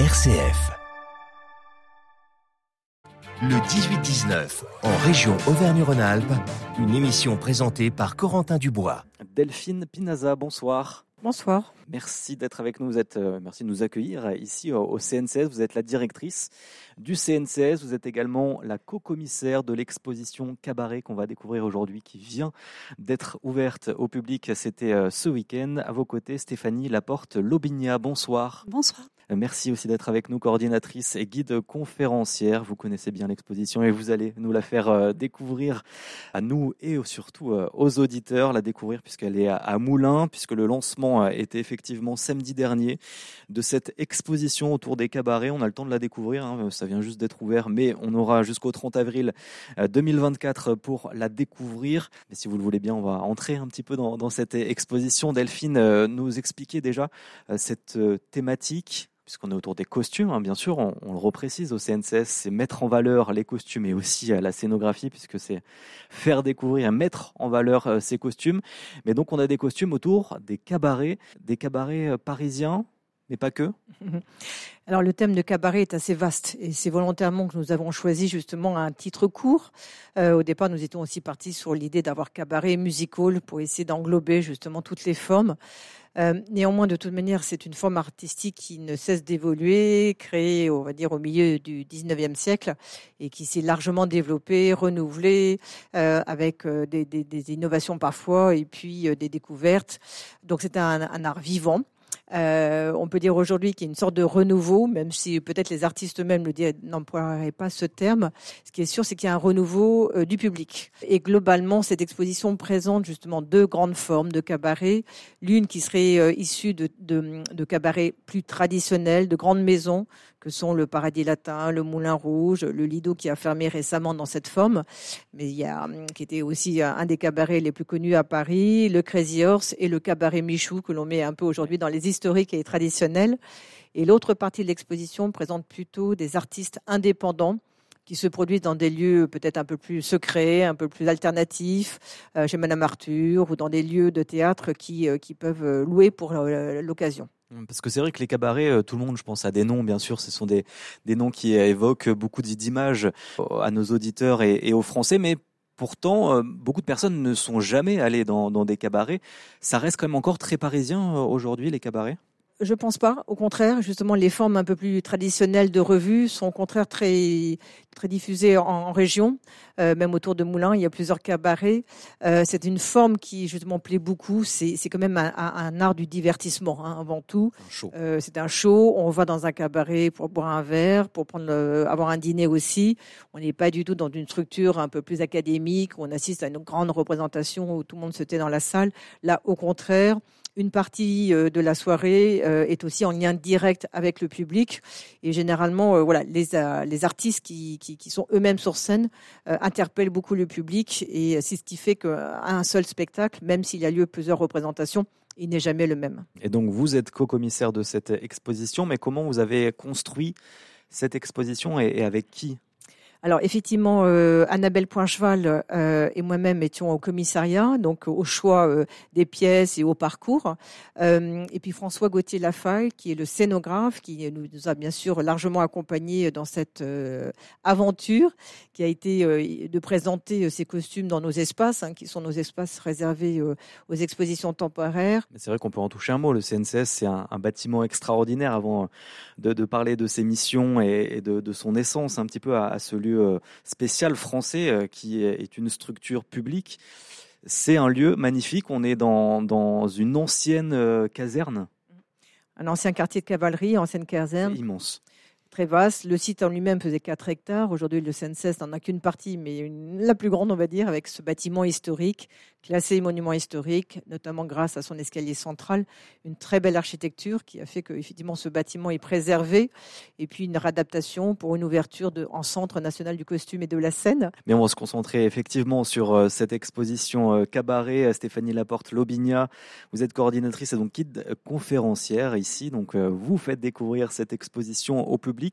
RCF. Le 18-19, en région Auvergne-Rhône-Alpes, une émission présentée par Corentin Dubois. Delphine Pinaza, bonsoir. Bonsoir. Merci d'être avec nous. Vous êtes, euh, merci de nous accueillir ici au, au CNCS. Vous êtes la directrice du CNCS. Vous êtes également la co-commissaire de l'exposition Cabaret qu'on va découvrir aujourd'hui, qui vient d'être ouverte au public. C'était euh, ce week-end. À vos côtés, Stéphanie Laporte-Lobigna. Bonsoir. Bonsoir. Euh, Merci aussi d'être avec nous, coordinatrice et guide conférencière. Vous connaissez bien l'exposition et vous allez nous la faire euh, découvrir à nous et surtout euh, aux auditeurs, la découvrir puisqu'elle est à- Moulins, puisque le lancement était effectivement samedi dernier de cette exposition autour des cabarets. On a le temps de la découvrir, hein, ça vient juste d'être ouvert, mais on aura jusqu'au 30 avril euh, 2024 pour la découvrir. Mais si vous le voulez bien, on va entrer un petit peu dans, cette exposition. Delphine nous expliquait déjà cette thématique puisqu'on est autour des costumes, hein, bien sûr, on, on le reprécise au CNCS, c'est mettre en valeur les costumes et aussi euh, la scénographie, puisque c'est faire découvrir, mettre en valeur euh, ces costumes. Mais donc on a des costumes autour des cabarets, des cabarets euh, parisiens, mais pas que. Alors le thème de cabaret est assez vaste et c'est volontairement que nous avons choisi justement un titre court. Euh, au départ, nous étions aussi partis sur l'idée d'avoir cabaret musical pour essayer d'englober justement toutes les formes. Euh, néanmoins, de toute manière, c'est une forme artistique qui ne cesse d'évoluer, créée, on va dire, au milieu du 19e siècle et qui s'est largement développée, renouvelée, euh, avec des, innovations parfois et puis des découvertes. Donc c'est un art vivant. Euh, on peut dire aujourd'hui qu'il y a une sorte de renouveau, même si peut-être les artistes eux-mêmes n'emploieraient pas ce terme. Ce qui est sûr, c'est qu'il y a un renouveau euh, du public. Et globalement, cette exposition présente justement deux grandes formes de cabaret. L'une qui serait euh, issue de, de, de cabarets plus traditionnels, de grandes maisons, que sont le Paradis Latin, le Moulin Rouge, le Lido qui a fermé récemment dans cette forme, mais il y a, hum, qui était aussi euh, un des cabarets les plus connus à Paris, le Crazy Horse et le cabaret Michou que l'on met un peu aujourd'hui dans les historiques et traditionnels. Et l'autre partie de l'exposition présente plutôt des artistes indépendants qui se produisent dans des lieux peut-être un peu plus secrets, un peu plus alternatifs, euh, chez Madame Arthur ou dans des lieux de théâtre qui, euh, peuvent louer pour l'occasion. Parce que c'est vrai que les cabarets, euh, tout le monde, je pense à des noms, bien sûr, ce sont des, des noms qui évoquent beaucoup d'images euh, à nos auditeurs et, aux Français, mais pourtant, euh, beaucoup de personnes ne sont jamais allées dans, dans des cabarets. Ça reste quand même encore très parisien euh, aujourd'hui, les cabarets? Je pense pas. Au contraire, justement, les formes un peu plus traditionnelles de revues sont au contraire très, très diffusées en, en région. Euh, même autour de Moulins, il y a plusieurs cabarets. Euh, c'est une forme qui, justement, plaît beaucoup. C'est quand même un, art du divertissement, hein, avant tout. Euh, c'est un show. On va dans un cabaret pour boire un verre, pour prendre le- avoir un dîner aussi. On n'est pas du tout dans une structure un peu plus académique où on assiste à une grande représentation où tout le monde se tait dans la salle. Là, au contraire, une partie euh, de la soirée euh, est aussi en lien direct avec le public. Et généralement, euh, voilà, les, artistes qui, qui, sont eux-mêmes sur scène interpellent beaucoup le public. Et c'est ce qui fait qu'un seul spectacle, même s'il y a lieu plusieurs représentations, il n'est jamais le même. Et donc, vous êtes co-commissaire de cette exposition, mais comment vous avez construit cette exposition et avec qui? Alors effectivement, euh, Annabelle Poincheval euh, et moi-même étions au commissariat, donc au choix euh, des pièces et au parcours. Et puis François Gauthier Lafaille, qui est le scénographe, qui nous, a bien sûr largement accompagnés dans cette aventure, qui a été de présenter ces costumes dans nos espaces, hein, qui sont nos espaces réservés aux expositions temporaires. C'est vrai qu'on peut en toucher un mot. Le CNCS, c'est un, bâtiment extraordinaire avant de, parler de ses missions et, de, son essence un petit peu à ce lieu euh, spécial français euh, qui est une structure publique. C'est un lieu magnifique. On est dans, dans une ancienne euh, caserne. Un ancien quartier de cavalerie, ancienne caserne. immense. Très vaste. Le site en lui-même faisait 4 hectares. Aujourd'hui, le CNCS n'en a qu'une partie, mais la plus grande, on va dire, avec ce bâtiment historique, classé monument historique, notamment grâce à son escalier central. Une très belle architecture qui a fait que, effectivement, ce bâtiment est préservé. Et puis, une réadaptation pour une ouverture en Centre national du costume et de la scène. Mais on va se concentrer effectivement sur euh, cette exposition euh, cabaret. Euh, Stéphanie Laporte Lobigna, vous êtes coordinatrice et donc guide conférencière ici. Donc vous faites découvrir cette exposition au public.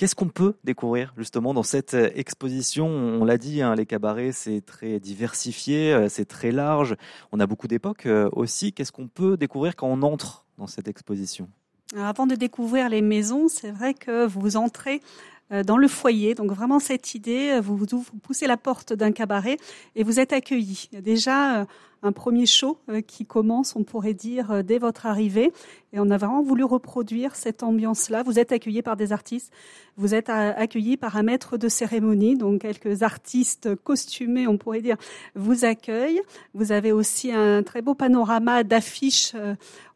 Qu'est-ce qu'on peut découvrir justement dans cette euh, exposition? On l'a dit, hein, les cabarets, c'est très diversifié, euh, c'est très large. On a beaucoup d'époques euh, aussi. Qu'est-ce qu'on peut découvrir quand on entre dans cette exposition? Avant de découvrir les maisons, c'est vrai que vous entrez dans le foyer. Donc vraiment cette idée, vous, vous poussez la porte d'un cabaret et vous êtes accueilli. Déjà un premier show euh, qui commence, on pourrait dire, euh, dès votre arrivée. Et on a vraiment voulu reproduire cette ambiance-là. Vous êtes accueillis par des artistes, vous êtes euh, accueillis par un maître de cérémonie, donc quelques artistes costumés, on pourrait dire, vous accueillent. Vous avez aussi un très beau panorama d'affiches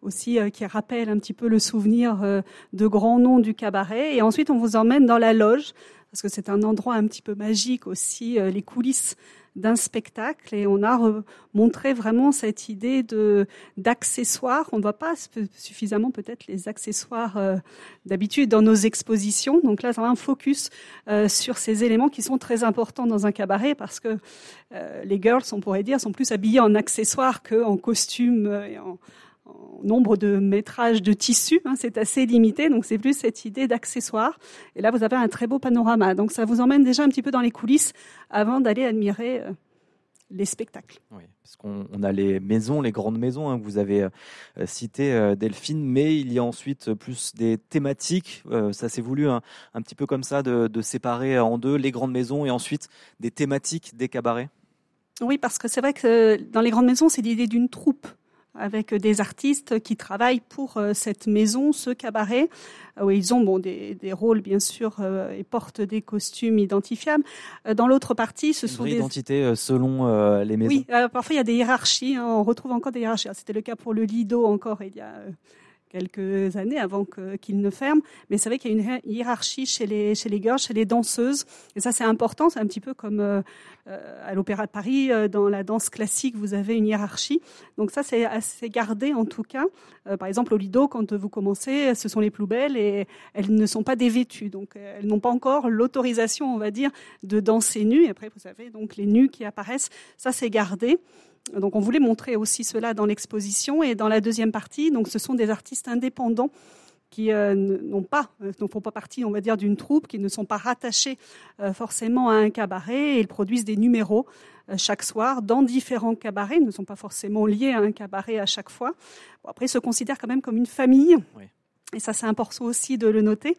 aussi qui rappelle un petit peu le souvenir de grands noms du cabaret. Et ensuite, on vous emmène dans la loge parce que c'est un endroit un petit peu magique aussi, les coulisses d'un spectacle et on a montré vraiment cette idée de d'accessoires. On ne voit pas suffisamment peut-être les accessoires euh, d'habitude dans nos expositions. Donc là, ça un focus euh, sur ces éléments qui sont très importants dans un cabaret parce que euh, les girls, on pourrait dire, sont plus habillées en accessoires qu'en costume et en, nombre de métrages de tissu, hein, c'est assez limité, donc c'est plus cette idée d'accessoires. Et là, vous avez un très beau panorama, donc ça vous emmène déjà un petit peu dans les coulisses avant d'aller admirer euh, les spectacles. Oui, parce qu'on a les maisons, les grandes maisons hein, que vous avez euh, citées, euh, Delphine, mais il y a ensuite plus des thématiques. ça s'est voulu un, petit peu comme ça de, de séparer en deux les grandes maisons et ensuite des thématiques des cabarets? Oui, parce que c'est vrai que dans les grandes maisons, c'est l'idée d'une troupe avec des artistes qui travaillent pour euh, cette maison, ce cabaret, où ils ont bon, des, des rôles bien sûr euh, et portent des costumes identifiables. Euh, dans l'autre partie, ce sont des identités selon les maisons. Oui, parfois il y a des hiérarchies. Hein, on retrouve encore des hiérarchies. C'était le cas pour le Lido encore il y a quelques années avant qu'il ne ferme. Mais c'est vrai qu'il y a une hiérarchie chez les, chez les girls, chez les danseuses. Et ça, c'est important. C'est un petit peu comme euh, euh, à l'Opéra de Paris, euh, dans la danse classique, vous avez une hiérarchie. Donc ça, c'est assez gardé en tout cas. par exemple, au Lido, quand vous commencez, ce sont les plus belles et elles ne sont pas dévêtues. Donc elles n'ont pas encore l'autorisation, on va dire, de danser nues. Et après, vous avez donc les nus qui apparaissent. Ça, c'est gardé. Donc on voulait montrer aussi cela dans l'exposition et dans la deuxième partie. Donc ce sont des artistes indépendants qui euh, n'ont pas, euh, ne font pas partie, on va dire, d'une troupe, qui ne sont pas rattachés euh, forcément à un cabaret. Et ils produisent des numéros chaque soir dans différents cabarets, ils ne sont pas forcément liés à un cabaret à chaque fois. après, ils se considèrent quand même comme une famille. Et ça, c'est important aussi de le noter.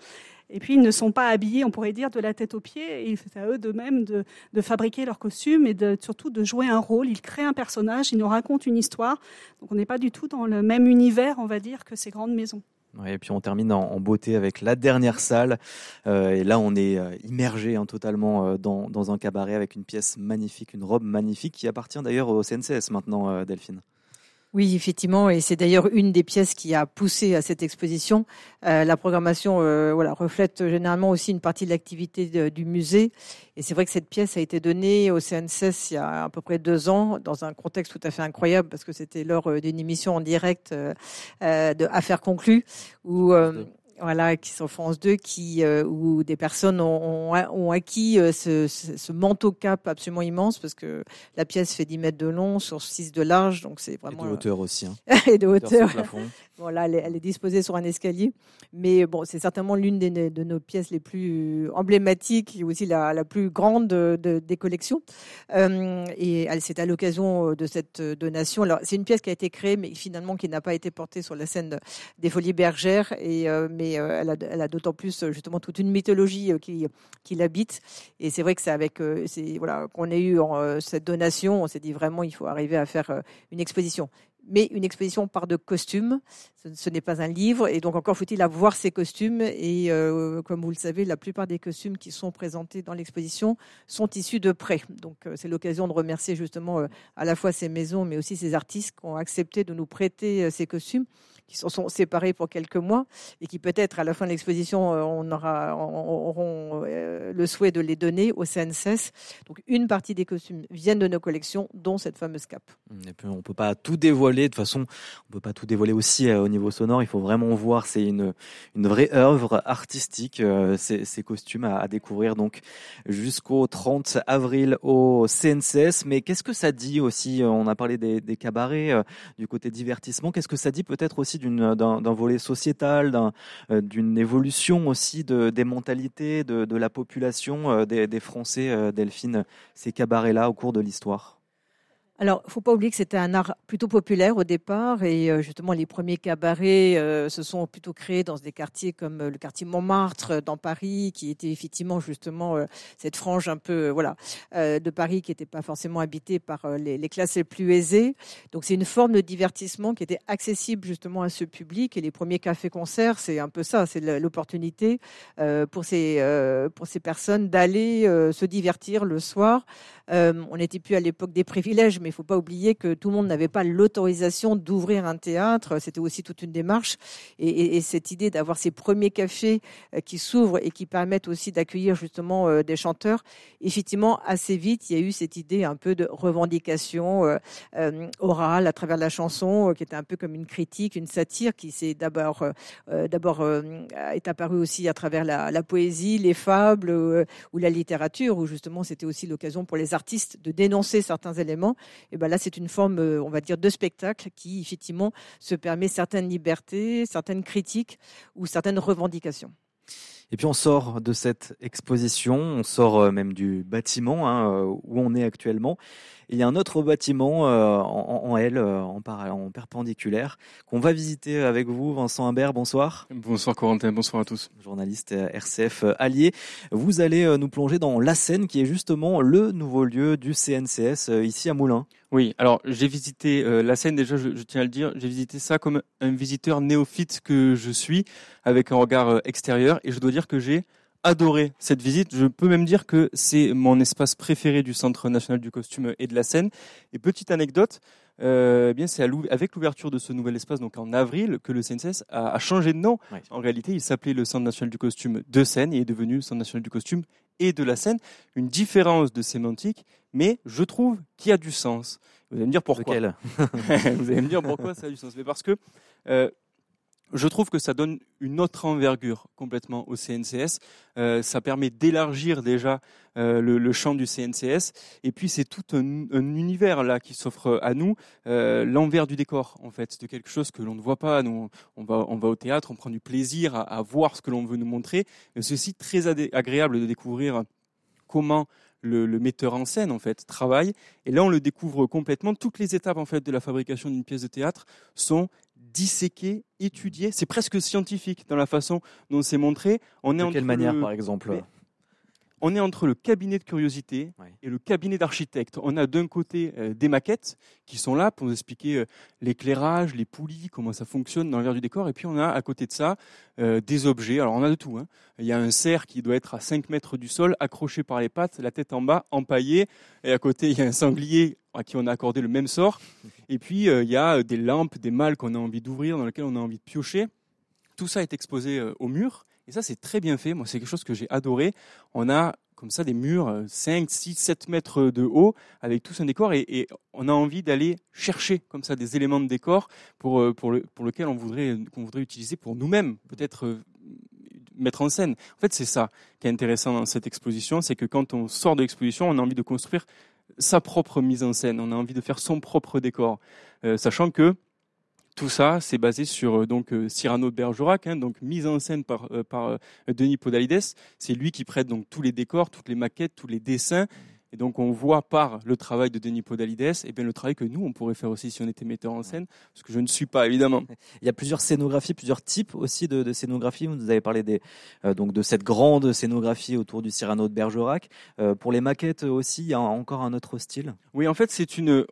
Et puis, ils ne sont pas habillés, on pourrait dire, de la tête aux pieds. Et c'est à eux d'eux-mêmes de, de, fabriquer leurs costumes et de, surtout de jouer un rôle. Ils créent un personnage, ils nous racontent une histoire. Donc, on n'est pas du tout dans le même univers, on va dire, que ces grandes maisons. et puis on termine en, beauté avec la dernière salle. Euh, et là, on est euh, immergé hein, totalement euh, dans, dans, un cabaret avec une pièce magnifique, une robe magnifique qui appartient d'ailleurs au CNCS maintenant, Delphine. Oui, effectivement, et c'est d'ailleurs une des pièces qui a poussé à cette exposition. Euh, la programmation, euh, voilà, reflète généralement aussi une partie de l'activité du musée. Et c'est vrai que cette pièce a été donnée au CNCS il y a à peu près deux ans, dans un contexte tout à fait incroyable, parce que c'était lors euh, d'une émission en direct de Affaires conclues, où voilà, qui sont France 2, qui, euh, où des personnes ont, ont, acquis euh, ce, ce, manteau cap absolument immense, parce que la pièce fait 10 mètres de long sur 6 de large, donc c'est vraiment... Et de hauteur aussi. Hein. et de hauteur. Voilà, elle est, elle est, disposée sur un escalier. Mais bon, c'est certainement l'une de nos pièces les plus emblématiques et aussi la, la plus grande de, des collections. Euh, et c'est à l'occasion de cette donation. Alors, c'est une pièce qui a été créée, mais finalement qui n'a pas été portée sur la scène des Folies Bergères. Et, euh, mais euh, elle a, a d'autant plus justement toute une mythologie qui, qui l'habite. Et c'est vrai que c'est avec, voilà, qu'on ait eu cette donation, on s'est dit vraiment, il faut arriver à faire une exposition mais une exposition par de costumes. Ce, n'est pas un livre, et donc encore faut-il avoir ces costumes. Et euh, comme vous le savez, la plupart des costumes qui sont présentés dans l'exposition sont issus de prêts. Donc euh, c'est l'occasion de remercier justement euh, à la fois ces maisons, mais aussi ces artistes qui ont accepté de nous prêter ces costumes qui se sont séparés pour quelques mois et qui peut-être à la fin de l'exposition euh, on aura auront euh, le souhait de les donner au CNCS. Donc une partie des costumes viennent de nos collections, dont cette fameuse cape. Et puis on peut pas tout dévoiler. De toute façon, on peut pas tout dévoiler aussi euh, au niveau sonore. Il faut vraiment voir. C'est une une vraie œuvre artistique. ces, costumes à, découvrir donc jusqu'au 30 avril au CNCS. Mais qu'est-ce que ça dit aussi? On a parlé des cabarets, du côté divertissement. Qu'est-ce que ça dit peut-être aussi d'un volet sociétal, euh, d'une évolution aussi de, des mentalités de, la population euh, des, Français, euh, Delphine, ces cabarets-là au cours de l'histoire alors, faut pas oublier que c'était un art plutôt populaire au départ et euh, justement les premiers cabarets euh, se sont plutôt créés dans des quartiers comme euh, le quartier Montmartre dans Paris, qui était effectivement justement cette frange un peu voilà de Paris qui n'était pas forcément habitée par les, les, classes les plus aisées. Donc c'est une forme de divertissement qui était accessible justement à ce public et les premiers cafés-concerts, c'est un peu ça, c'est l'opportunité pour ces pour ces personnes d'aller se divertir le soir. On n'était plus à l'époque des privilèges mais il faut pas oublier que tout le monde n'avait pas l'autorisation d'ouvrir un théâtre. C'était aussi toute une démarche. Et, cette idée d'avoir ces premiers cafés euh, qui s'ouvrent et qui permettent aussi d'accueillir justement euh, des chanteurs, effectivement, assez vite, il y a eu cette idée un peu de revendication euh, orale à travers la chanson, qui était un peu comme une critique, une satire, qui s'est d'abord d'abord est apparue aussi à travers la, la poésie, les fables ou la littérature, où justement c'était aussi l'occasion pour les artistes de dénoncer certains éléments et ben là, c'est une forme, euh, on va dire, de spectacle qui, effectivement, se permet certaines libertés, certaines critiques ou certaines revendications. Et puis on sort de cette exposition, on sort euh, même du bâtiment hein, euh, où on est actuellement. Il y a un autre bâtiment en, L, en, en perpendiculaire, qu'on va visiter avec vous, Vincent Imbert. Bonsoir. Bonsoir Corentin, bonsoir à tous. Journaliste RCF allié. Vous allez nous plonger dans la Seine, qui est justement le nouveau lieu du CNCS ici à Moulins. Oui, alors j'ai visité euh, la scène déjà, je, tiens à le dire, j'ai visité ça comme un visiteur néophyte que je suis, avec un regard euh, extérieur, et je dois dire que j'ai adoré cette visite. Je peux même dire que c'est mon espace préféré du Centre national du costume et de la scène. Et petite anecdote, euh, eh bien c'est avec l'ouverture de ce nouvel espace, donc en avril, que le CNCS a, changé de nom. En réalité, il s'appelait le Centre national du costume de scène et est devenu le Centre national du costume et de la scène. Une différence de sémantique, mais je trouve qu'il y a du sens. Vous allez me dire pourquoi. Vous allez me dire pourquoi ça a du sens. Mais parce que euh, je trouve que ça donne une autre envergure complètement au CNCS. Euh, ça permet d'élargir déjà euh, le, champ du CNCS. Et puis c'est tout un, univers là qui s'offre à nous, euh, l'envers du décor en fait, de quelque chose que l'on ne voit pas. Nous, on va, au théâtre, on prend du plaisir à, voir ce que l'on veut nous montrer. Aussi très agréable de découvrir comment le, le, metteur en scène en fait travaille. Et là, on le découvre complètement. Toutes les étapes en fait de la fabrication d'une pièce de théâtre sont disséquer, étudier. C'est presque scientifique dans la façon dont c'est montré. On est de quelle manière, par exemple? On est entre le cabinet de curiosité et le cabinet d'architecte. On a d'un côté euh, des maquettes qui sont là pour nous expliquer euh, l'éclairage, les poulies, comment ça fonctionne dans l'envers du décor. Et puis on a à côté de ça euh, des objets. Alors on a de tout. Hein. Il y a un cerf qui doit être à 5 mètres du sol, accroché par les pattes, la tête en bas, empaillé. Et à côté, il y a un sanglier à qui on a accordé le même sort. Et puis il y a des lampes, des mâles qu'on a envie d'ouvrir, dans lesquels on a envie de piocher. Tout ça est exposé au mur. Et ça, c'est très bien fait. Moi, c'est quelque chose que j'ai adoré. On a comme ça des murs 5, 6, 7 mètres de haut avec tout un décor et, on a envie d'aller chercher comme ça des éléments de décor pour, euh, pour, le, pour lequel on voudrait, qu'on voudrait utiliser pour nous-mêmes, peut-être euh, mettre en scène. En fait, c'est ça qui est intéressant dans cette exposition, c'est que quand on sort de l'exposition, on a envie de construire sa propre mise en scène, on a envie de faire son propre décor, euh, sachant que tout ça, c'est basé sur euh, donc euh, Cyrano de Bergerac, hein, donc mise en scène par, euh, par Denis Podalides. C'est lui qui prête donc tous les décors, toutes les maquettes, tous les dessins. Et donc on voit par le travail de Denis Podalides, et eh bien le travail que nous on pourrait faire aussi si on était metteur en scène, parce que je ne suis pas évidemment. Il y a plusieurs scénographies, plusieurs types aussi de, de scénographie. Vous avez parlé des, donc de cette grande scénographie autour du Cyrano de Bergerac. pour les maquettes aussi, il y a encore un autre style? Oui, en fait c'est une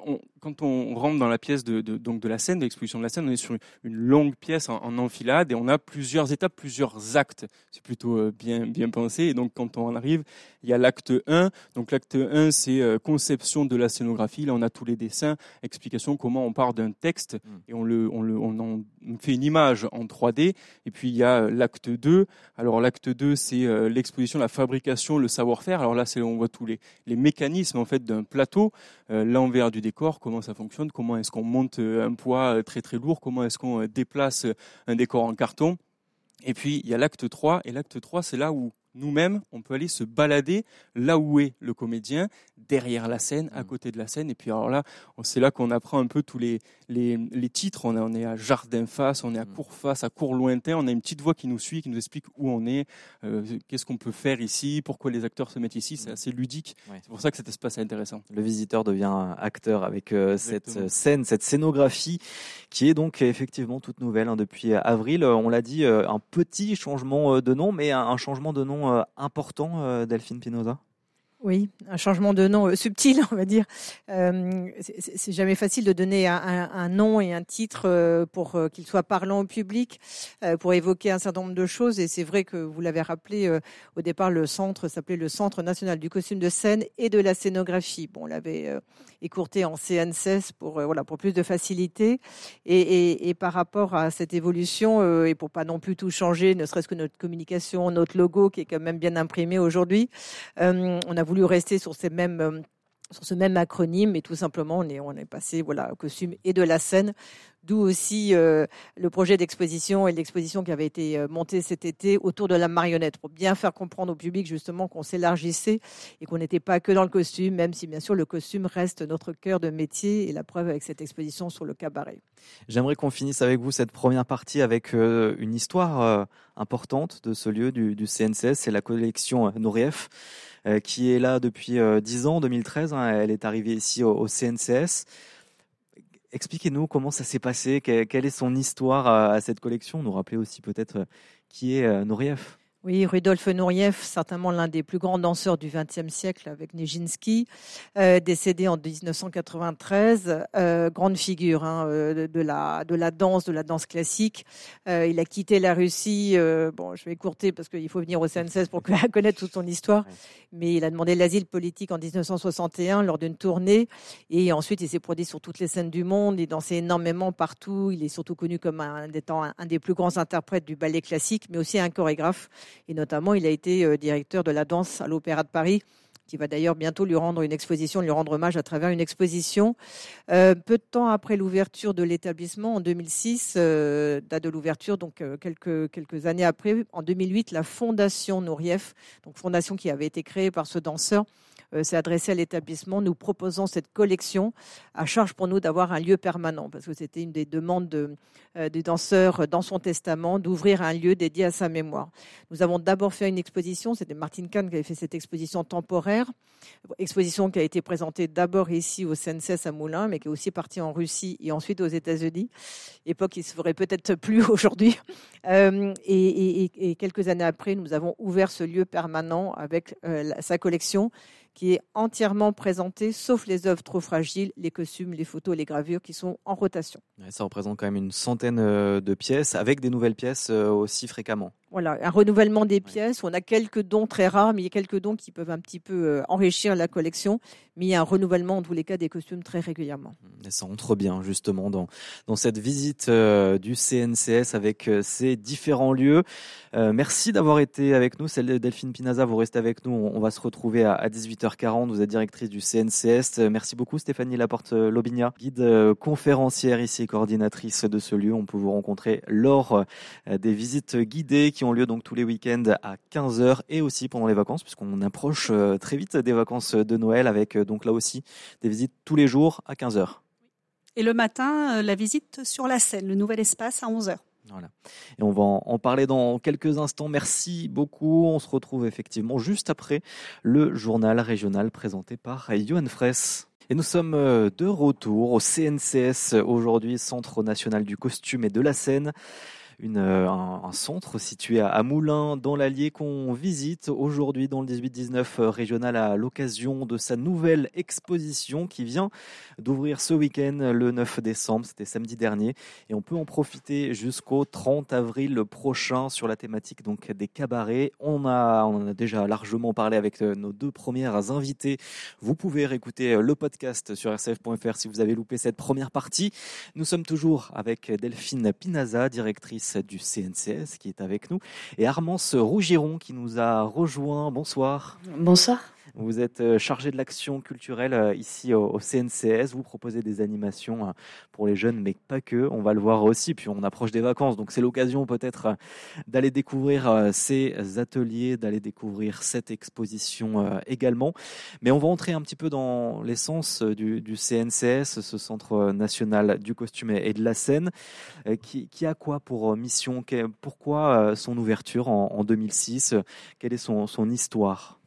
quand on rentre dans la pièce de, donc de la scène, de l'exposition de la scène, on est sur une longue pièce en, enfilade et on a plusieurs étapes, plusieurs actes. C'est plutôt euh, bien, bien pensé. Et donc, quand on arrive, il y a l'acte 1. Donc, l'acte 1, c'est euh, conception de la scénographie. Là, on a tous les dessins, explication comment on part d'un texte mm. et on, le, on, le, on en fait une image en 3D. Et puis, il y a euh, l'acte 2. Alors, l'acte 2, c'est l'exposition, la fabrication, le savoir-faire. Alors là, c'est on voit tous les, les mécanismes en fait d'un plateau, l'envers du décor, comment ça fonctionne, comment est-ce qu'on monte euh, un poids euh, très très lourd, comment est-ce qu'on euh, déplace un décor en carton. Et puis il y a l'acte 3, et l'acte 3 c'est là où nous-mêmes, on peut aller se balader là où est le comédien, derrière la scène, à mm. côté de la scène. Et puis alors là, c'est là qu'on apprend un peu tous les, les, titres. On est, on est à jardin face, on est à mm. court face, à court lointain. On a une petite voix qui nous suit, qui nous explique où on est, euh, qu'est-ce qu'on peut faire ici, pourquoi les acteurs se mettent ici. C'est mm. assez ludique. C'est pour ça que cet espace est intéressant. Le visiteur devient acteur avec euh, cette scène, cette scénographie qui est donc effectivement toute nouvelle hein, depuis avril. On l'a dit, euh, un petit changement de nom, mais un changement de nom important, Delphine Pinoza? Oui, un changement de nom euh, subtil, on va dire. Euh, c'est jamais facile de donner un, nom et un titre euh, pour qu'il soit parlant au public, pour évoquer un certain nombre de choses. Et c'est vrai que vous l'avez rappelé, au départ, le centre s'appelait le Centre national du costume de scène et de la scénographie. Bon, on l'avait écourté en CNCS pour voilà pour plus de facilité. Et, et par rapport à cette évolution et pour pas non plus tout changer, ne serait-ce que notre communication, notre logo qui est quand même bien imprimé aujourd'hui, on a voulu voulu rester euh, sur ce même acronyme, et tout simplement, on est, on passé voilà, au costume et de la scène, d'où aussi euh, le projet d'exposition et l'exposition qui avait été euh, montée cet été autour de la marionnette, pour bien faire comprendre au public justement qu'on s'élargissait et qu'on n'était pas que dans le costume, même si bien sûr le costume reste notre cœur de métier, et la preuve avec cette exposition sur le cabaret. J'aimerais qu'on finisse avec vous cette première partie avec une histoire importante de ce lieu du, CNCS, c'est la collection Nourief. Euh, qui est là depuis 10 euh, ans, 2013. Hein, elle est arrivée ici au, CNCS. Expliquez-nous comment ça s'est passé, quelle, est son histoire à, cette collection. Nous rappeler aussi peut-être euh, qui est Nourieff. Oui, Rudolf Nureyev, certainement l'un des plus grands danseurs du XXe siècle avec Nijinsky, euh, décédé en 1993, euh, grande figure hein, euh, de, la, de la danse, de la danse classique. il a quitté la Russie, bon, je vais courter parce qu'il faut venir au CNCS pour connaître toute son histoire, mais il a demandé l'asile politique en 1961 lors d'une tournée, et ensuite il s'est produit sur toutes les scènes du monde, il dansait énormément partout, il est surtout connu comme un, un, un des plus grands interprètes du ballet classique, mais aussi un chorégraphe. Et notamment, il a été euh, directeur de la danse à l'Opéra de Paris qui va d'ailleurs bientôt lui rendre une exposition, lui rendre hommage à travers une exposition. Euh, peu de temps après l'ouverture de l'établissement, en 2006, euh, date de l'ouverture, donc quelques, quelques années après, en 2008, la Fondation Nourieff, donc fondation qui avait été créée par ce danseur, s'est adressé à l'établissement. Nous proposons cette collection à charge pour nous d'avoir un lieu permanent parce que c'était une des demandes de, euh, des danseurs dans son testament d'ouvrir un lieu dédié à sa mémoire. Nous avons d'abord fait une exposition, c'était Martin Kahn qui avait fait cette exposition temporaire, exposition qui a été présentée d'abord ici au CNCS à Moulins, mais qui est aussi partie en Russie et ensuite aux États-Unis. Époque qui se ferait peut-être plus aujourd'hui. Euh, et, quelques années après, nous avons ouvert ce lieu permanent avec sa collection qui est entièrement présenté, sauf les œuvres trop fragiles, les costumes, les photos, les gravures qui sont en rotation. ça représente quand même une centaine euh, de pièces, avec des nouvelles pièces euh, aussi fréquemment. Voilà, un renouvellement des pièces. On a quelques dons très rares, mais il y a quelques dons qui peuvent un petit peu euh, enrichir la collection. Mais il y a un renouvellement, en tous les cas, des costumes très régulièrement. Et ça entre bien, justement, dans, dans cette visite euh, du CNCS avec euh, ces différents lieux. merci d'avoir été avec nous. Celle Delphine Pinaza, vous restez avec nous. On, va se retrouver à, 18h40. Vous êtes directrice du CNCS. Merci beaucoup, Stéphanie Laporte-Lobigna, guide conférencière ici, coordinatrice de ce lieu. On peut vous rencontrer lors des visites guidées qui ont lieu donc tous les week-ends à 15h et aussi pendant les vacances, puisqu'on approche euh, très vite des vacances de Noël avec euh, donc là aussi des visites tous les jours à 15h. Et le matin, euh, la visite sur la scène, le nouvel espace à 11h. Voilà. Et on va en parler dans quelques instants. Merci beaucoup. On se retrouve effectivement juste après le journal régional présenté par Johan Fraisse. Et nous sommes de retour au CNCS aujourd'hui, Centre national du costume et de la scène euh, un, centre situé à, Moulins, dans l'Allier, qu'on visite aujourd'hui dans le 18-19 euh, régional à l'occasion de sa nouvelle exposition qui vient d'ouvrir ce week-end le 9 décembre, c'était samedi dernier, et on peut en profiter jusqu'au 30 avril prochain sur la thématique donc des cabarets. On a, on a déjà largement parlé avec euh, nos deux premières invités. Vous pouvez réécouter le podcast sur rcf.fr si vous avez loupé cette première partie. Nous sommes toujours avec Delphine Pinaza, directrice du CNCS qui est avec nous, et Armance Rougiron qui nous a rejoint. Bonsoir. Bonsoir. Vous êtes euh, chargé de l'action culturelle euh, ici au, CNCS. Vous proposez des animations euh, pour les jeunes, mais pas que. On va le voir aussi. Puis on approche des vacances, donc c'est l'occasion peut-être d'aller découvrir ces ateliers, d'aller découvrir cette exposition également. Mais on va entrer un petit peu dans l'essence du, CNCS, ce Centre national du costume et de la scène, qui, a quoi pour mission? Pourquoi son ouverture en, 2006 Quelle est son, son histoire?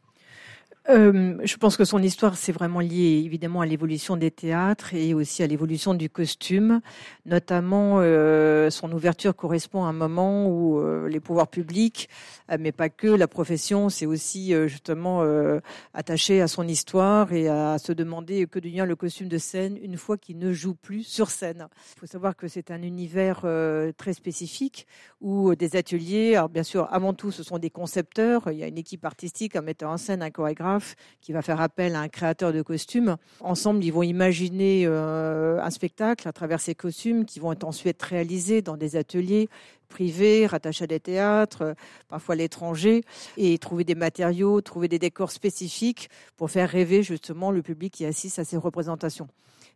Euh, je pense que son histoire, c'est vraiment lié évidemment à l'évolution des théâtres et aussi à l'évolution du costume. Notamment, euh, son ouverture correspond à un moment où euh, les pouvoirs publics, mais pas que, la profession, c'est aussi justement attaché à son histoire et à se demander que devient le costume de scène une fois qu'il ne joue plus sur scène. Il faut savoir que c'est un univers très spécifique où des ateliers, alors bien sûr, avant tout, ce sont des concepteurs. Il y a une équipe artistique, un metteur en scène, un chorégraphe qui va faire appel à un créateur de costumes. Ensemble, ils vont imaginer euh, un spectacle à travers ces costumes qui vont être ensuite réalisés dans des ateliers privés, rattachés à des théâtres, euh, parfois à l'étranger, et trouver des matériaux, trouver des décors spécifiques pour faire rêver justement le public qui assiste à ces représentations.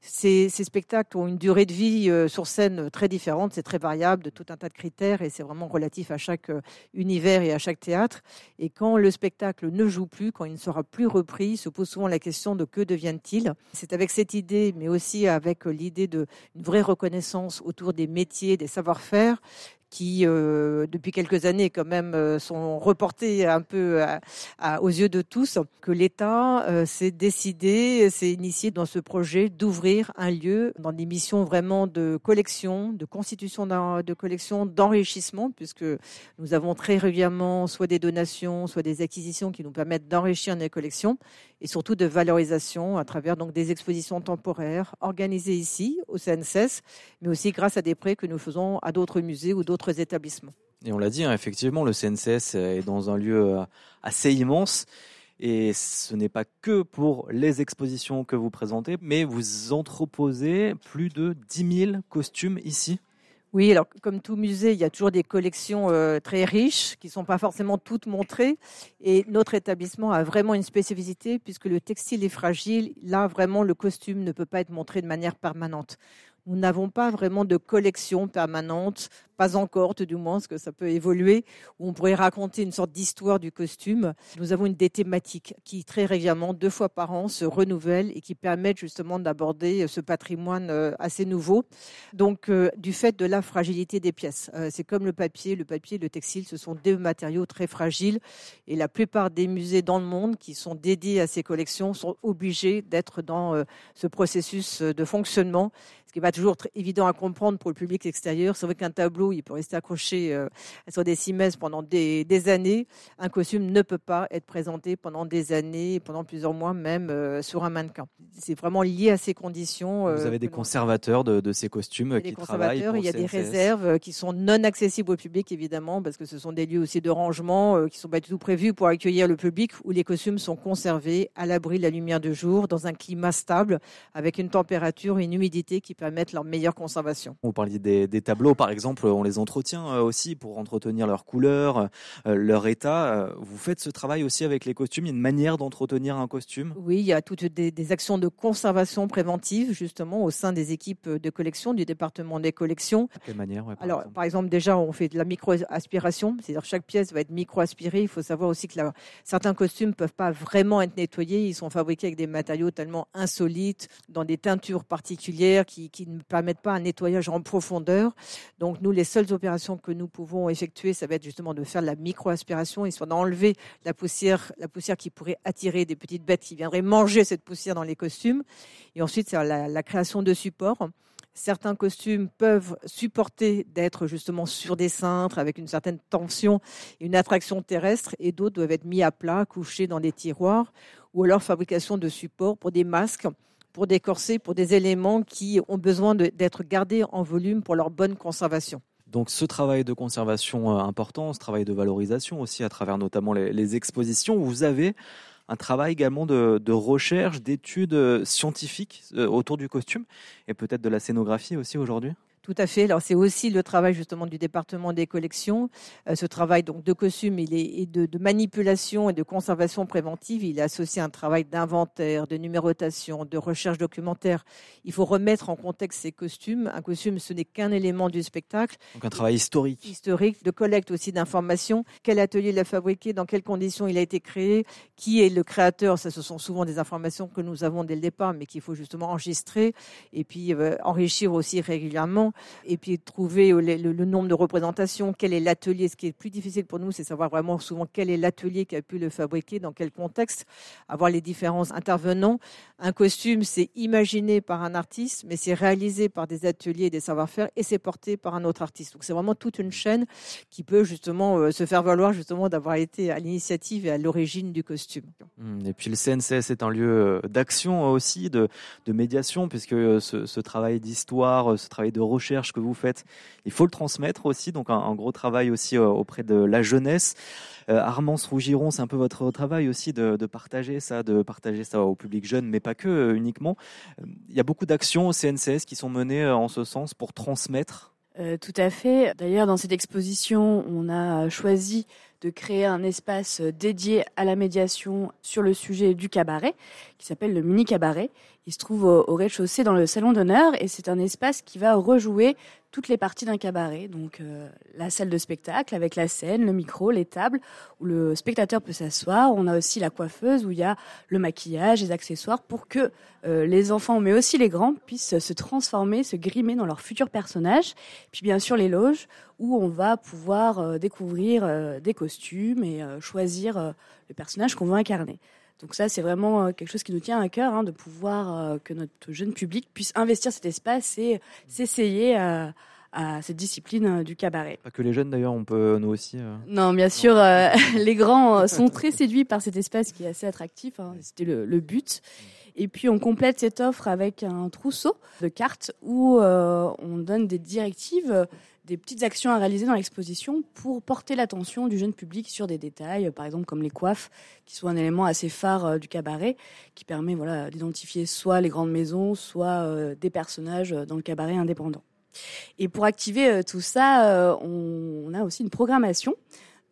Ces, spectacles ont une durée de vie euh, sur scène très différente, c'est très variable de tout un tas de critères et c'est vraiment relatif à chaque euh, univers et à chaque théâtre. Et quand le spectacle ne joue plus, quand il ne sera plus repris, se pose souvent la question de que deviennent-ils. C'est avec cette idée, mais aussi avec l'idée d'une vraie reconnaissance autour des métiers, des savoir-faire, qui, euh, depuis quelques années, quand même, euh, sont reportés un peu aux yeux de tous, que l'État euh, s'est décidé, s'est initié dans ce projet d'ouvrir un lieu dans des missions vraiment de collection, de constitution de collection, d'enrichissement, puisque nous avons très régulièrement soit des donations, soit des acquisitions qui nous permettent d'enrichir nos collections, et surtout de valorisation à travers donc des expositions temporaires organisées ici au CNCS, mais aussi grâce à des prêts que nous faisons à d'autres musées ou d'autres établissements. Et on l'a dit, hein, effectivement, le CNCS est dans un lieu euh, assez immense. Et ce n'est pas que pour les expositions que vous présentez, mais vous entreposez plus de 10 000 costumes ici. Oui, alors comme tout musée, il y a toujours des collections euh, très riches qui ne sont pas forcément toutes montrées. Et notre établissement a vraiment une spécificité puisque le textile est fragile. Là, vraiment, le costume ne peut pas être montré de manière permanente. Nous n'avons pas vraiment de collection permanente pas encore, tout du moins, parce que ça peut évoluer, où on pourrait raconter une sorte d'histoire du costume. Nous avons une des thématiques qui très régulièrement, deux fois par an, se renouvellent et qui permettent justement d'aborder ce patrimoine euh, assez nouveau. Donc, euh, du fait de la fragilité des pièces, euh, c'est comme le papier, le papier, le textile, ce sont deux matériaux très fragiles et la plupart des musées dans le monde qui sont dédiés à ces collections sont obligés d'être dans ce processus de fonctionnement, ce qui n'est pas toujours très évident à comprendre pour le public extérieur. C'est vrai qu'un tableau il peut rester accroché euh, sur des cimaises pendant des, années. Un costume ne peut pas être présenté pendant des années, pendant plusieurs mois même euh, sur un mannequin. C'est vraiment lié à ces conditions. Euh, Vous avez des conservateurs de, ces costumes qui travaillent Il y a des réserves qui sont non accessibles au public évidemment parce que ce sont des lieux aussi de rangement qui sont pas du tout prévus pour accueillir le public où les costumes sont conservés à l'abri de la lumière de jour dans un climat stable avec une température et une humidité qui permettent leur meilleure conservation. Vous parliez des, des tableaux par exemple on les entretient euh, aussi pour entretenir leur couleur, euh, leur état. Euh, vous faites ce travail aussi avec les costumes. Il y a une manière d'entretenir un costume? Oui, il y a toutes des, actions de conservation préventive justement au sein des équipes de collection du département des collections. De quelle manière par Alors, exemple? par exemple, déjà, on fait de la micro-aspiration, c'est-à-dire chaque pièce va être micro-aspirée. Il faut savoir aussi que certains costumes peuvent pas vraiment être nettoyés. Ils sont fabriqués avec des matériaux tellement insolites, dans des teintures particulières qui, qui ne permettent pas un nettoyage en profondeur. Donc, nous, les seules opérations que nous pouvons effectuer, ça va être justement de faire de la micro-aspiration, histoire d'enlever la poussière, la poussière qui pourrait attirer des petites bêtes qui viendraient manger cette poussière dans les costumes. Et ensuite, c'est la, la création de supports. Certains costumes peuvent supporter d'être justement sur des cintres avec une certaine tension une attraction terrestre, et d'autres doivent être mis à plat, couchés dans des tiroirs, ou alors fabrication de supports pour des masques pour des corsets, pour des éléments qui ont besoin d'être gardés en volume pour leur bonne conservation. Donc ce travail de conservation euh, important, ce travail de valorisation aussi à travers notamment les, expositions, vous avez un travail également de, recherche, d'études euh, scientifiques euh, autour du costume et peut-être de la scénographie aussi aujourd'hui? Tout à fait. Alors c'est aussi le travail justement du département des collections. Euh, ce travail donc de costume, il est de, de, manipulation et de conservation préventive. Il est associé à un travail d'inventaire, de numérotation, de recherche documentaire. Il faut remettre en contexte ces costumes. Un costume, ce n'est qu'un élément du spectacle. Donc un travail historique. Historique, de collecte aussi d'informations. Quel atelier l'a fabriqué, dans quelles conditions il a été créé, qui est le créateur? Ça, ce sont souvent des informations que nous avons dès le départ, mais qu'il faut justement enregistrer et puis euh, enrichir aussi régulièrement et puis trouver le, nombre de représentations, quel est l'atelier. Ce qui est plus difficile pour nous, c'est savoir vraiment souvent quel est l'atelier qui a pu le fabriquer, dans quel contexte, avoir les différents intervenants. Un costume, c'est imaginé par un artiste, mais c'est réalisé par des ateliers et des savoir-faire et c'est porté par un autre artiste. Donc c'est vraiment toute une chaîne qui peut justement euh, se faire valoir justement d'avoir été à l'initiative et à l'origine du costume. Mmh, et puis le CNCS est un lieu euh, d'action aussi, de, médiation, puisque euh, ce, ce travail d'histoire, ce travail de recherche, que vous faites, il faut le transmettre aussi. Donc un, gros travail aussi euh, auprès de la jeunesse. Euh, Armance Rougiron, c'est un peu votre travail aussi de, partager ça, de partager ça au public jeune, mais pas que euh, uniquement. Il y a beaucoup d'actions au CNCS qui sont menées en ce sens pour transmettre. tout à fait. D'ailleurs, dans cette exposition, on a choisi de créer un espace dédié à la médiation sur le sujet du cabaret, qui s'appelle le mini cabaret. Il se trouve au, rez-de-chaussée dans le salon d'honneur et c'est un espace qui va rejouer toutes les parties d'un cabaret. Donc euh, la salle de spectacle avec la scène, le micro, les tables où le spectateur peut s'asseoir. On a aussi la coiffeuse où il y a le maquillage, les accessoires pour que euh, les enfants, mais aussi les grands, puissent se transformer, se grimer dans leurs futurs personnages. Puis bien sûr les loges où on va pouvoir euh, découvrir des costumes et choisir le personnage qu'on veut incarner. Donc ça, c'est vraiment euh, quelque chose qui nous tient à cœur, hein, de pouvoir euh, que notre jeune public puisse investir cet espace et s'essayer à, cette discipline euh, du cabaret. Pas que les jeunes d'ailleurs, on peut nous aussi. Non, bien sûr, les grands sont très séduits par cet espace qui est assez attractif. Hein, C'était le, le, but. Et puis on complète cette offre avec un trousseau de cartes où on donne des directives des petites actions à réaliser dans l'exposition pour porter l'attention du jeune public sur des détails, par exemple comme les coiffes, qui sont un élément assez phare euh, du cabaret, qui permet voilà, d'identifier soit les grandes maisons, soit euh, des personnages dans le cabaret indépendant. Et pour activer euh, tout ça, on, a aussi une programmation.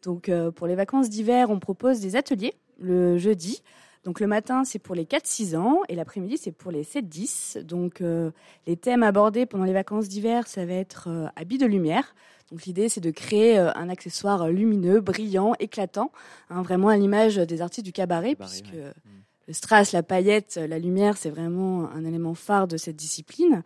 Donc pour les vacances d'hiver, on propose des ateliers le jeudi donc le matin, c'est pour les 4-6 ans et l'après-midi, c'est pour les 7-10. Donc euh, les thèmes abordés pendant les vacances d'hiver, ça va être euh, habits de lumière. Donc l'idée, c'est de créer euh, un accessoire lumineux, brillant, éclatant, hein, vraiment à l'image des artistes du cabaret, puisque le strass, la paillette, la lumière, c'est vraiment un élément phare de cette discipline.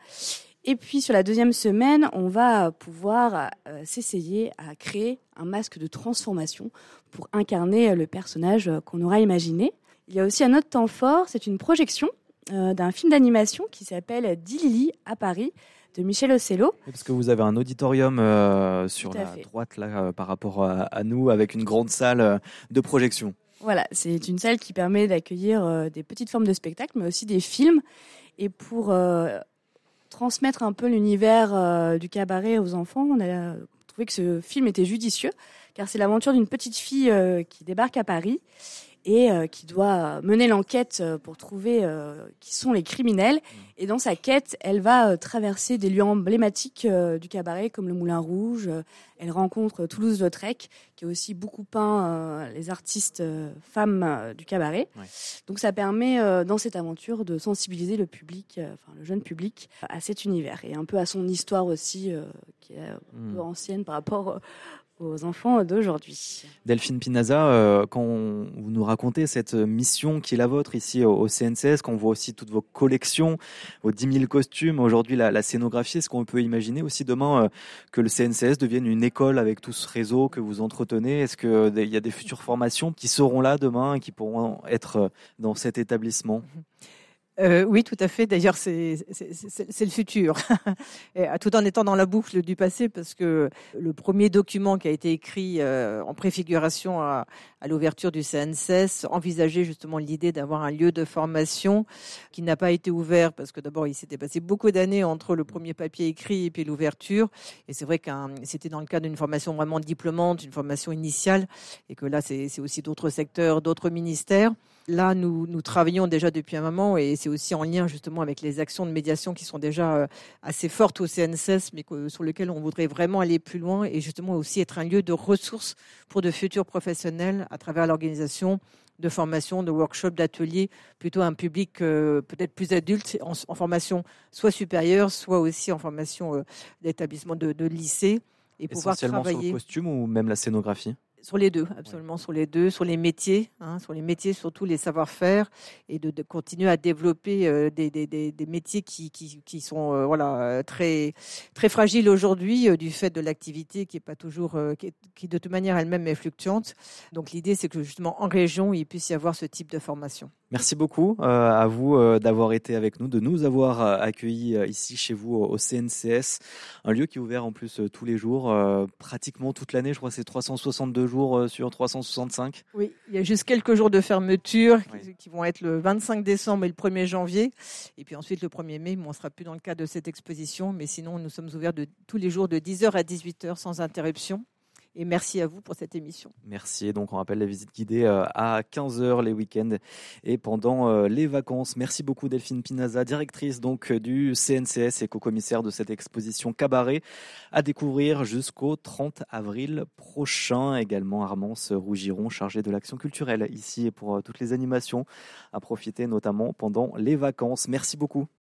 Et puis sur la deuxième semaine, on va pouvoir s'essayer à créer un masque de transformation pour incarner le personnage qu'on aura imaginé. Il y a aussi un autre temps fort, c'est une projection euh, d'un film d'animation qui s'appelle Dilili à Paris de Michel Ocello. Parce que vous avez un auditorium euh, sur la droite là euh, par rapport à, nous avec une grande salle de projection. Voilà, c'est une salle qui permet d'accueillir des petites formes de spectacles, mais aussi des films. Et pour transmettre un peu l'univers du cabaret aux enfants, on a trouvé que ce film était judicieux, car c'est l'aventure d'une petite fille qui débarque à Paris et euh, qui doit mener l'enquête euh, pour trouver euh, qui sont les criminels. Mm. Et dans sa quête, elle va traverser des lieux emblématiques du cabaret comme le Moulin Rouge. Elle rencontre Toulouse-Lautrec, qui a aussi beaucoup peint les artistes femmes du cabaret. Donc ça permet dans cette aventure de sensibiliser le public, enfin le jeune public, à cet univers et un peu à son histoire aussi, qui est un peu mm. ancienne par rapport aux enfants d'aujourd'hui. Delphine Pinaza, euh, quand vous nous racontez cette mission qui est la vôtre ici au, CNCS, quand on voit aussi toutes vos collections, vos 10 000 costumes, aujourd'hui la, scénographie, est-ce qu'on peut imaginer aussi demain euh, que le CNCS devienne une école avec tout ce réseau que vous entretenez? Est-ce qu'il euh, y a des futures formations qui seront là demain et qui pourront être dans cet établissement? euh, oui, tout à fait. D'ailleurs, c'est le futur, tout en étant dans la boucle du passé, parce que le premier document qui a été écrit euh, en préfiguration à, l'ouverture du CNCS envisageait justement l'idée d'avoir un lieu de formation qui n'a pas été ouvert, parce que d'abord, il s'était passé beaucoup d'années entre le premier papier écrit et puis l'ouverture. Et c'est vrai que c'était dans le cadre d'une formation vraiment diplômante, une formation initiale, et que là, c'est aussi d'autres secteurs, d'autres ministères. Là, nous, nous travaillons déjà depuis un moment et c'est aussi en lien justement avec les actions de médiation qui sont déjà euh, assez fortes au CNSS, mais sur lesquelles on voudrait vraiment aller plus loin et justement aussi être un lieu de ressources pour de futurs professionnels à travers l'organisation de formation, de workshops, d'ateliers, plutôt un public euh, peut-être plus adulte en, formation soit supérieure, soit aussi en formation euh, d'établissement de, de lycée et pouvoir travailler sur le costume ou même la scénographie? Sur les deux, absolument sur les deux, sur les métiers, hein, sur les métiers, surtout les savoir-faire, et de, continuer à développer euh, des, des, des, métiers qui, qui, qui sont euh, voilà euh, très très fragiles aujourd'hui du fait de l'activité qui est pas toujours, qui, qui, de toute manière elle-même est fluctuante. Donc l'idée c'est que justement en région il puisse y avoir ce type de formation. Merci beaucoup à vous d'avoir été avec nous, de nous avoir accueillis ici chez vous au CNCS, un lieu qui est ouvert en plus tous les jours, pratiquement toute l'année. Je crois c'est 362 jours euh, sur 365 Oui, il y a juste quelques jours de fermeture qui, vont être le 25 décembre et le 1er janvier. Et puis ensuite le 1er mai, on ne sera plus dans le cadre de cette exposition, mais sinon nous sommes ouverts de, tous les jours de 10h à 18h sans interruption. Et merci à vous pour cette émission. Merci. Donc, on rappelle la visite guidée euh, à 15h les week-ends et pendant euh, les vacances. Merci beaucoup Delphine Pinaza, directrice donc euh, du CNCS et co-commissaire de cette exposition Cabaret à découvrir jusqu'au 30 avril prochain. Également Armance Rougiron, chargé de l'action culturelle ici et pour toutes les animations à profiter notamment pendant les vacances. Merci beaucoup.